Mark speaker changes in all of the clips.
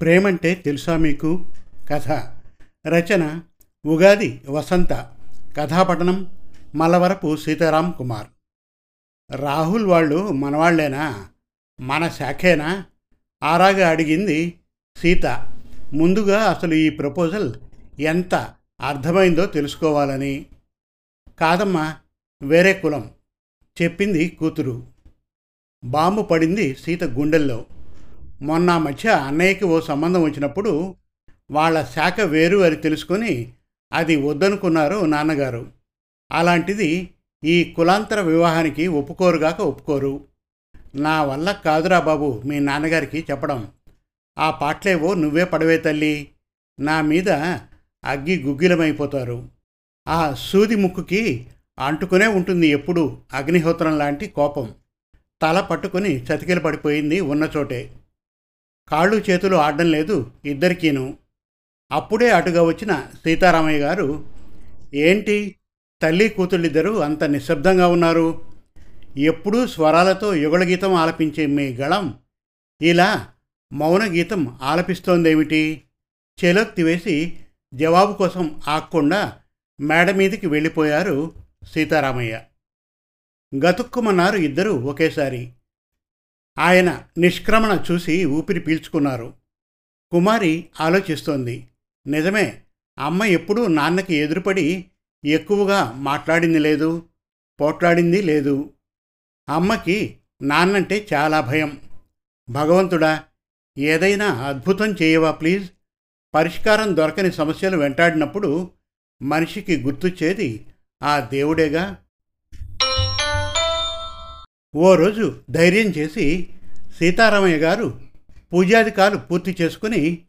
Speaker 1: ప్రేమంటే తెలుసా మీకు? కథ. రచన ఉగాది వసంత. కథాపఠనం మలవరపు సీతారాం కుమార్. రాహుల్ వాళ్ళు మనవాళ్ళేనా? మన శాఖేనా? ఆరాగా అడిగింది సీత. ముందుగా అసలు ఈ ప్రపోజల్ ఎంత అర్థమైందో తెలుసుకోవాలని. కాదమ్మా వేరే కులం. చెప్పింది కూతురు. బాంబు పడింది సీత గుండెల్లో. మొన్న మధ్య అన్నయ్యకి ఓ సంబంధం వచ్చినప్పుడు వాళ్ళ శాఖ వేరు అని తెలుసుకొని అది వద్దనుకున్నారు నాన్నగారు. అలాంటిది ఈ కులాంతర వివాహానికి ఒప్పుకోరుగాక ఒప్పుకోరు. నా వల్ల కాదురా బాబు మీ నాన్నగారికి చెప్పడం. ఆ పాటలేవో నువ్వే పడవే తల్లి. నా మీద అగ్గి గుగ్గిలమైపోతారు. ఆ సూది ముక్కుకి అంటుకునే ఉంటుంది ఎప్పుడూ అగ్నిహోత్రం లాంటి కోపం. తల పట్టుకుని చతికిల పడిపోయింది ఉన్న చోటే. కాళ్ళు చేతులు ఆడడం లేదు ఇద్దరికీను. అప్పుడే అటుగా వచ్చిన సీతారామయ్య గారు ఏంటి? తల్లి కూతుళ్ళిద్దరూ అంత నిశ్శబ్దంగా ఉన్నారు. ఎప్పుడూ స్వరాలతో యుగళగీతం ఆలపించే మీ గళం. ఇలా మౌనగీతం ఆలపిస్తోందేమిటి? చెలొత్తి వేసి జవాబు కోసం ఆక్కుండా మేడ మీదికి వెళ్ళిపోయారు సీతారామయ్య. గతుక్కుమన్నారు ఇద్దరూ ఒకేసారి. ఆయన నిష్క్రమణ చూసి ఊపిరి పీల్చుకున్నారు. కుమారి ఆలోచిస్తోంది. నిజమే అమ్మ ఎప్పుడూ నాన్నకి ఎదురుపడి ఎక్కువగా మాట్లాడింది లేదు పోట్లాడింది లేదు. అమ్మకి నాన్నంటే చాలా భయం. భగవంతుడా ఏదైనా అద్భుతం చేయవా ప్లీజ్? పరిష్కారం దొరకని సమస్యలు వెంటాడినప్పుడు మనిషికి గుర్తొచ్చేది ఆ దేవుడేగా? ఓ రోజు ధైర్యం చేసి సీతారామయ్య గారు పూజాధికారులు పూర్తి చేసుకుని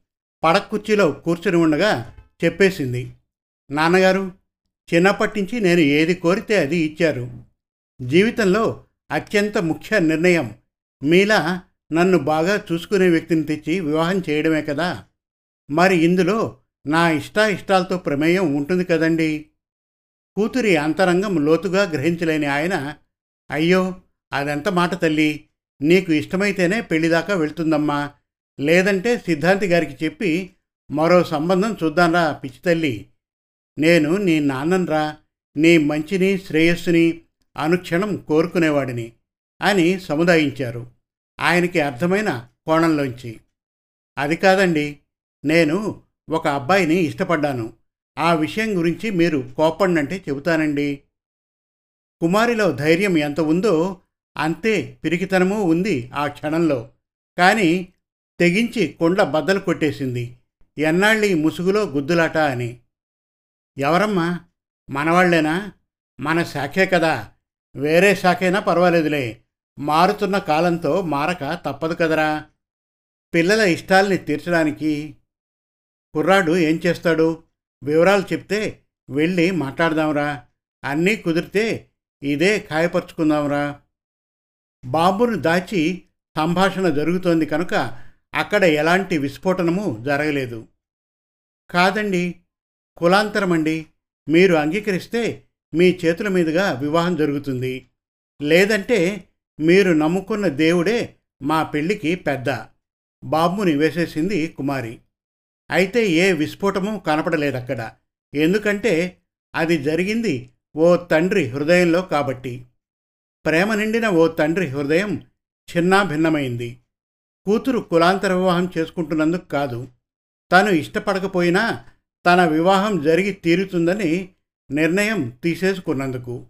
Speaker 1: పడక్కుర్చీలో కూర్చుని ఉండగా చెప్పేసింది. నాన్నగారు చిన్నప్పటి నుంచి నేను ఏది కోరితే అది ఇచ్చారు. జీవితంలో అత్యంత ముఖ్య నిర్ణయం మీలా నన్ను బాగా చూసుకునే వ్యక్తిని తెచ్చి వివాహం చేయడమే కదా. మరి ఇందులో నా ఇష్టాయిష్టాలతో ప్రమేయం ఉంటుంది కదండీ. కూతురి అంతరంగం లోతుగా గ్రహించలేని ఆయన అయ్యో అదెంత మాట తల్లి? నీకు ఇష్టమైతేనే పెళ్ళిదాకా వెళ్తుందమ్మా. లేదంటే సిద్ధాంతి గారికి చెప్పి మరో సంబంధం చూద్దాంరా పిచ్చి తల్లి. నేను నీ నాన్నన్రా నీ మంచిని శ్రేయస్సుని అనుక్షణం కోరుకునేవాడిని అని సముదాయించారు. ఆయనకి అర్థమైన కోణంలోంచి అది కాదండి నేను ఒక అబ్బాయిని ఇష్టపడ్డాను. ఆ విషయం గురించి మీరు కోపండంటే చెబుతానండి. కుమారిలో ధైర్యం ఎంత ఉందో అంతే పిరికితనమూ ఉంది ఆ క్షణంలో. కానీ తెగించి కొండ బద్దలు కొట్టేసింది. ఎన్నాళ్ళి ముసుగులో గుద్దులాట అని. ఎవరమ్మా? మనవాళ్ళేనా? మన శాఖే కదా. వేరే శాఖైనా పర్వాలేదులే. మారుతున్న కాలంతో మారక తప్పదు కదరా. పిల్లల ఇష్టాల్ని తీర్చడానికి కుర్రాడు ఏం చేస్తాడు? వివరాలు చెప్తే వెళ్ళి మాట్లాడదాంరా. అన్నీ కుదిరితే ఇదే ఖాయపరుచుకుందాంరా. బాంబును దాచి సంభాషణ జరుగుతోంది కనుక అక్కడ ఎలాంటి విస్ఫోటనము జరగలేదు. కాదండి కులాంతరమండి. మీరు అంగీకరిస్తే మీ చేతుల మీదుగా వివాహం జరుగుతుంది. లేదంటే మీరు నమ్ముకున్న దేవుడే మా పెళ్ళికి పెద్ద. బాబుని వేసేసింది కుమారి. అయితే ఏ విస్ఫోటము కనపడలేదక్కడ. ఎందుకంటే అది జరిగింది ఓ తండ్రి హృదయంలో కాబట్టి. ప్రేమ నిండిన ఓ తండ్రి హృదయం చిన్నా భిన్నమైంది. కూతురు కులాంతర వివాహం చేసుకుంటున్నందుకు కాదు. తను ఇష్టపడకపోయినా తన వివాహం జరిగి తీరుతుందని నిర్ణయం తీసేసుకున్నందుకు.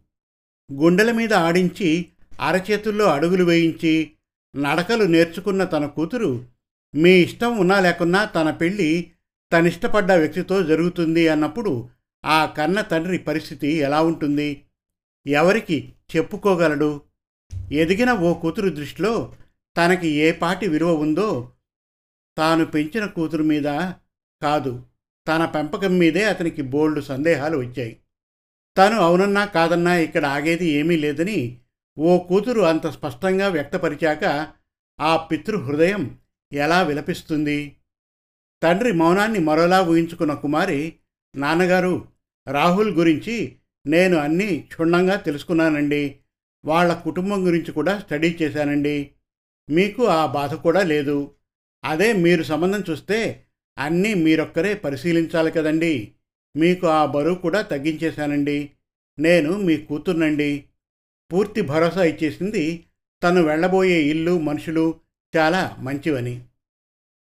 Speaker 1: గుండెల మీద ఆడించి అరచేతుల్లో అడుగులు వేయించి నడకలు నేర్చుకున్న తన కూతురు మీ ఇష్టం ఉన్నా లేకున్నా తన పెళ్ళి తనిష్టపడ్డ వ్యక్తితో జరుగుతుంది అన్నప్పుడు ఆ కన్న తండ్రి పరిస్థితి ఎలా ఉంటుంది? ఎవరికి చెప్పుకోగలడు? ఎదిగిన ఓ కూతురు దృష్టిలో తనకి ఏ పాటి విలువ ఉందో తాను పెంచిన కూతురు మీద కాదు తన పెంపకం మీదే అతనికి బోల్డ్ సందేహాలు వచ్చాయి. తను అవునన్నా కాదన్నా ఇక్కడ ఆగేది ఏమీ లేదని ఓ కూతురు అంత స్పష్టంగా వ్యక్తపరిచాక ఆ పితృ హృదయం ఎలా విలపిస్తుంది? తండ్రి మౌనాన్ని మరోలా ఊహించుకున్న కుమారి నాన్నగారు రాహుల్ గురించి నేను అన్నీ క్షుణ్ణంగా తెలుసుకున్నానండి. వాళ్ళ కుటుంబం గురించి కూడా స్టడీ చేశానండి. మీకు ఆ బాధ కూడా లేదు. అదే మీరు సంబంధం చూస్తే అన్నీ మీరొక్కరే పరిశీలించాలి కదండి. మీకు ఆ బరువు కూడా తగ్గించేశానండి. నేను మీ కూతుర్నండి. పూర్తి భరోసా ఇచ్చేసింది తను వెళ్ళబోయే ఇల్లు మనుషులు చాలా మంచివని.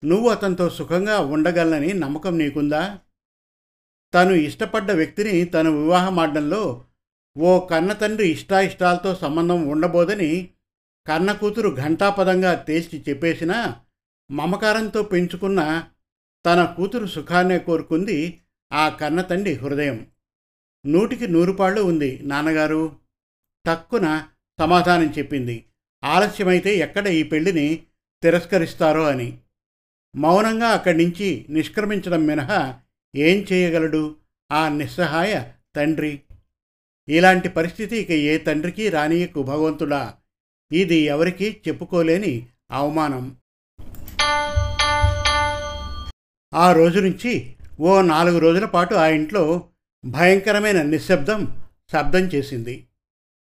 Speaker 1: నువ్వు అతనితో సుఖంగా ఉండగలనని నమ్మకం నీకుందా? తను ఇష్టపడ్డ వ్యక్తిని తను వివాహమాడడంలో ఓ కన్న తండ్రి ఇష్టాయిష్టాలతో సంబంధం ఉండబోదని కన్న కూతురు ఘంటాపదంగా తేల్చి చెప్పేసినా మమకారంతో పెంచుకున్న తన కూతురు సుఖాన్నే కోరుకుంది ఆ కన్న తండ్రి హృదయం. నూటికి నూరుపాళ్ళు ఉంది నాన్నగారు. తక్కున సమాధానం చెప్పింది. ఆలస్యమైతే ఎక్కడ ఈ పెళ్ళిని తిరస్కరిస్తారో అని. మౌనంగా అక్కడి నుంచి నిష్క్రమించడం మినహా ఏం చేయగలడు? ఆ నిస్సహాయ తండ్రి. ఇలాంటి పరిస్థితి ఇక ఏ తండ్రికి రానియకు భగవంతుడా? ఇది ఎవరికీ చెప్పుకోలేని అవమానం. ఆ రోజు నుంచి ఓ నాలుగు రోజుల పాటు ఆ ఇంట్లో భయంకరమైన నిశ్శబ్దం శబ్దం చేసింది.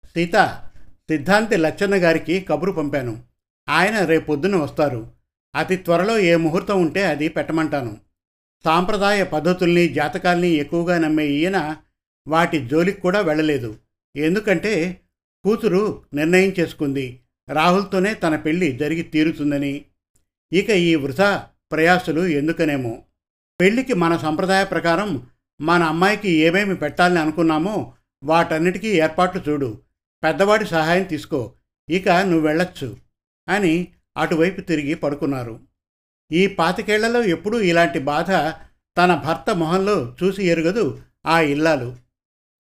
Speaker 1: సీత సిద్ధాంతి లచ్చన్న గారికి కబురు పంపాను. ఆయన రేపొద్దున వస్తారు. అతి త్వరలో ఏ ముహూర్తం ఉంటే అది పెట్టమంటాను. సాంప్రదాయ పద్ధతుల్ని జాతకాల్ని ఎక్కువగా నమ్మే ఈయన వాటి జోలికి కూడా వెళ్ళలేదు. ఎందుకంటే కూతురు నిర్ణయం చేసుకుంది. రాహుల్తోనే తన పెళ్ళి జరిగి తీరుతుందని. ఇక ఈ వృధా ప్రయాసులు ఎందుకనేమో. పెళ్ళికి మన సంప్రదాయ ప్రకారం మన అమ్మాయికి ఏమేమి పెట్టాలని అనుకున్నామో వాటన్నిటికీ ఏర్పాట్లు చూడు. పెద్దవాడి సహాయం తీసుకో. ఇక నువ్వు వెళ్ళొచ్చు అని అటువైపు తిరిగి పడుకున్నారు. ఈ పాతికేళ్ళలో ఎప్పుడూ ఇలాంటి బాధ తన భర్త మొహంలో చూసి ఎరుగదు ఆ ఇల్లాలు.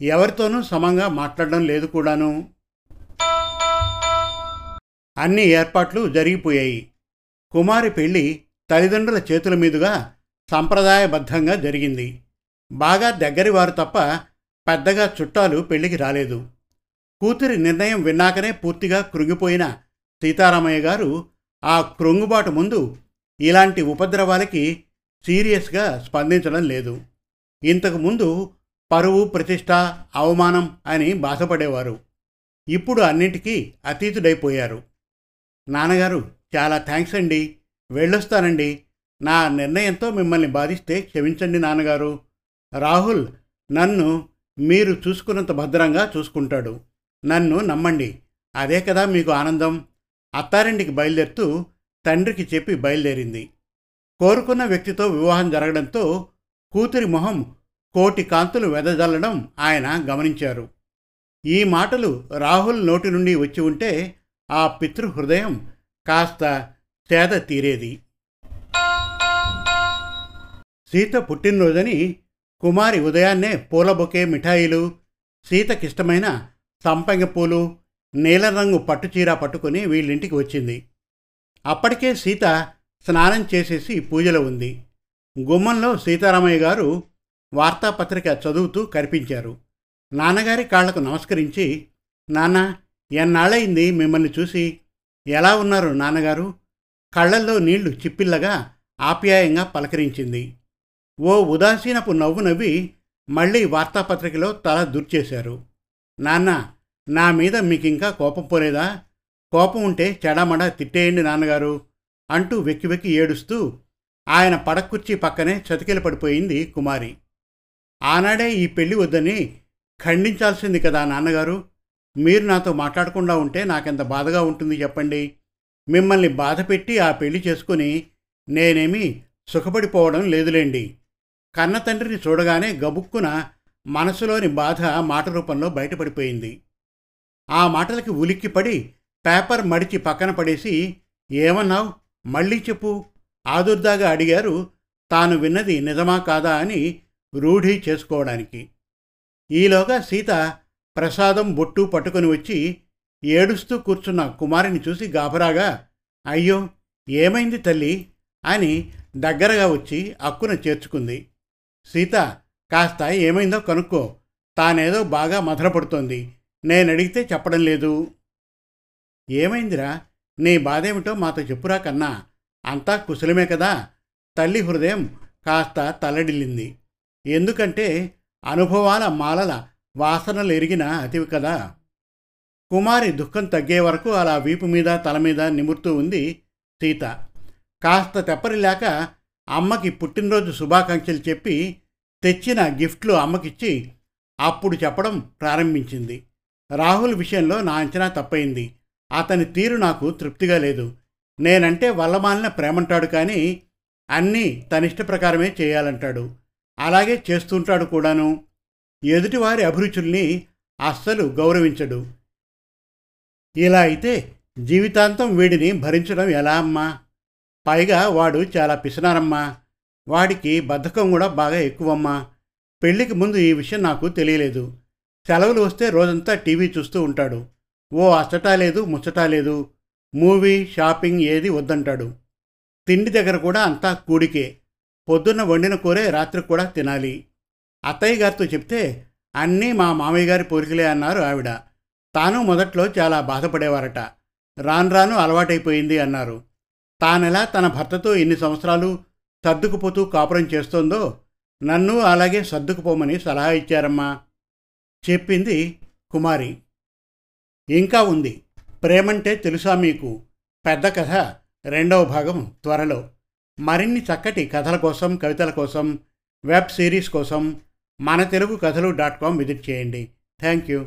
Speaker 1: ఎవరితోనూ సమంగా మాట్లాడడం లేదు కూడాను. అన్ని ఏర్పాట్లు జరిగిపోయాయి. కుమారి పెళ్ళి తల్లిదండ్రుల చేతుల మీదుగా సంప్రదాయబద్ధంగా జరిగింది. బాగా దగ్గరి వారు తప్ప పెద్దగా చుట్టాలు పెళ్ళికి రాలేదు. కూతురి నిర్ణయం విన్నాకనే పూర్తిగా కృంగిపోయిన సీతారామయ్య గారు ఆ క్రొంగుబాటు ముందు ఇలాంటి ఉపద్రవాలకి సీరియస్గా స్పందించడం లేదు. ఇంతకు ముందు పరువు ప్రతిష్ట అవమానం అని బాధపడేవారు. ఇప్పుడు అన్నింటికీ అతీతుడైపోయారు. నాన్నగారు చాలా థ్యాంక్స్ అండి. వెళ్ళొస్తానండి. నా నిర్ణయంతో మిమ్మల్ని బాధిస్తే క్షమించండి నాన్నగారు. రాహుల్ నన్ను మీరు చూసుకున్నంత భద్రంగా చూసుకుంటాడు. నన్ను నమ్మండి. అదే కదా మీకు ఆనందం. అత్తారింటికి బయలుదేరుతూ తండ్రికి చెప్పి బయలుదేరింది. కోరుకున్న వ్యక్తితో వివాహం జరగడంతో కూతురి మొహం కోటి కాంతులు వెదజల్లడం ఆయన గమనించారు. ఈ మాటలు రాహుల్ నోటి నుండి వచ్చి ఉంటే ఆ పితృ హృదయం కాస్త సేద తీరేది. సీత పుట్టినరోజని కుమారి ఉదయాన్నే పూల బొకే మిఠాయిలు సీతకిష్టమైన సంపంగ పూలు నీలరంగు పట్టుచీర పట్టుకుని వీళ్ళింటికి వచ్చింది. అప్పటికే సీత స్నానం చేసేసి పూజలో ఉంది. గుమ్మంలో సీతారామయ్య గారు వార్తాపత్రిక చదువుతూ కనిపించారు. నాన్నగారి కాళ్ళకు నమస్కరించి నాన్న ఎన్నాళ్ళయింది మిమ్మల్ని చూసి? ఎలా ఉన్నారు నాన్నగారు? కళ్ళల్లో నీళ్ళు చిప్పిల్లగా ఆప్యాయంగా పలకరించింది. ఓ ఉదాసీనపు నవ్వు నవ్వి మళ్ళీ వార్తాపత్రికలో తల దుర్చేశారు. నాన్న నా మీద మీకు ఇంకా కోపం పోలేదా? కోపం ఉంటే చెడమడ తిట్టేయండి నాన్నగారు అంటూ వెక్కి వెక్కి ఏడుస్తూ ఆయన పడకుర్చీ పక్కనే చతికిల పడిపోయింది కుమారి. ఆనాడే ఈ పెళ్ళి వద్దని ఖండించాల్సింది కదా నాన్నగారు. మీరు నాతో మాట్లాడకుండా ఉంటే నాకెంత బాధగా ఉంటుంది చెప్పండి. మిమ్మల్ని బాధ పెట్టి ఆ పెళ్ళి చేసుకుని నేనేమి సుఖపడిపోవడం లేదులేండి. కన్న తండ్రిని చూడగానే గబుక్కున మనసులోని బాధ మాట రూపంలో బయటపడిపోయింది. ఆ మాటలకి ఉలిక్కిపడి పేపర్ మడిచి పక్కన పడేసి ఏమన్నావు? మళ్ళీ చెప్పు. ఆదుర్దాగా అడిగారు తాను విన్నది నిజమా కాదా? అని రూఢి చేసుకోవడానికి. ఈలోగా సీత ప్రసాదం బొట్టు పట్టుకొని వచ్చి ఏడుస్తూ కూర్చున్న కుమారిని చూసి గాభరాగా అయ్యో ఏమైంది తల్లి? అని దగ్గరగా వచ్చి అక్కున చేర్చుకుంది. సీత కాస్త ఏమైందో కనుక్కో. తానేదో బాగా మధురపడుతోంది. నేనడిగితే చెప్పడం లేదు. ఏమైందిరా? నీ బాధేమిటో మాతో చెప్పురా కన్నా. అంతా కుశలమే కదా? తల్లి హృదయం కాస్త తల్లడిల్లింది ఎందుకంటే అనుభవాల మాలల వాసనలు ఎరిగిన అతివి కదా? కుమారి దుఃఖం తగ్గే వరకు అలా వీపు మీద తల మీద నిమురుతూ ఉంది సీత. కాస్త తెప్పరిలాక అమ్మకి పుట్టినరోజు శుభాకాంక్షలు చెప్పి తెచ్చిన గిఫ్ట్లు అమ్మకిచ్చి అప్పుడు చెప్పడం ప్రారంభించింది. రాహుల్ విషయంలో నా అంచనా తప్పయింది అతని తీరు నాకు తృప్తిగా లేదు. నేనంటే వల్లమాలిన ప్రేమంటాడు కానీ అన్నీ తనిష్ట ప్రకారమే చేయాలంటాడు. అలాగే చేస్తుంటాడు కూడాను. ఎదుటివారి అభిరుచుల్ని అస్సలు గౌరవించడు. ఇలా అయితే జీవితాంతం వీడిని భరించడం ఎలా అమ్మా? పైగా వాడు చాలా పిసినారమ్మా. వాడికి బద్ధకం కూడా బాగా ఎక్కువమ్మా. పెళ్ళికి ముందు ఈ విషయం నాకు తెలియలేదు. సెలవులు వస్తే రోజంతా టీవీ చూస్తూ ఉంటాడు. ఓ అచ్చటా లేదు ముచ్చటా లేదు. మూవీ షాపింగ్ ఏది వద్దంటాడు. తిండి దగ్గర కూడా అంతా కూడికే. పొద్దున్న వండిన కూరే రాత్రి కూడా తినాలి. అత్తయ్య గారితో చెప్తే అన్నీ మా మామయ్య గారి పోలికలే అన్నారు ఆవిడ. తాను మొదట్లో చాలా బాధపడేవారట. రాను రాను అలవాటైపోయింది అన్నారు. తానెలా తన భర్తతో ఇన్ని సంవత్సరాలు సర్దుకుపోతూ కాపురం చేస్తోందో నన్ను అలాగే సర్దుకుపోమని సలహా ఇచ్చారమ్మా. చెప్పింది కుమారి. ఇంకా ఉంది. ప్రేమంటే తెలుసా మీకు? పెద్ద కథ రెండవ భాగం త్వరలో. మరిన్ని చక్కటి కథల కోసం కవితల కోసం వెబ్ సిరీస్ కోసం మన తెలుగు కథలు డాట్ కామ్ విజిట్ చేయండి. Thank you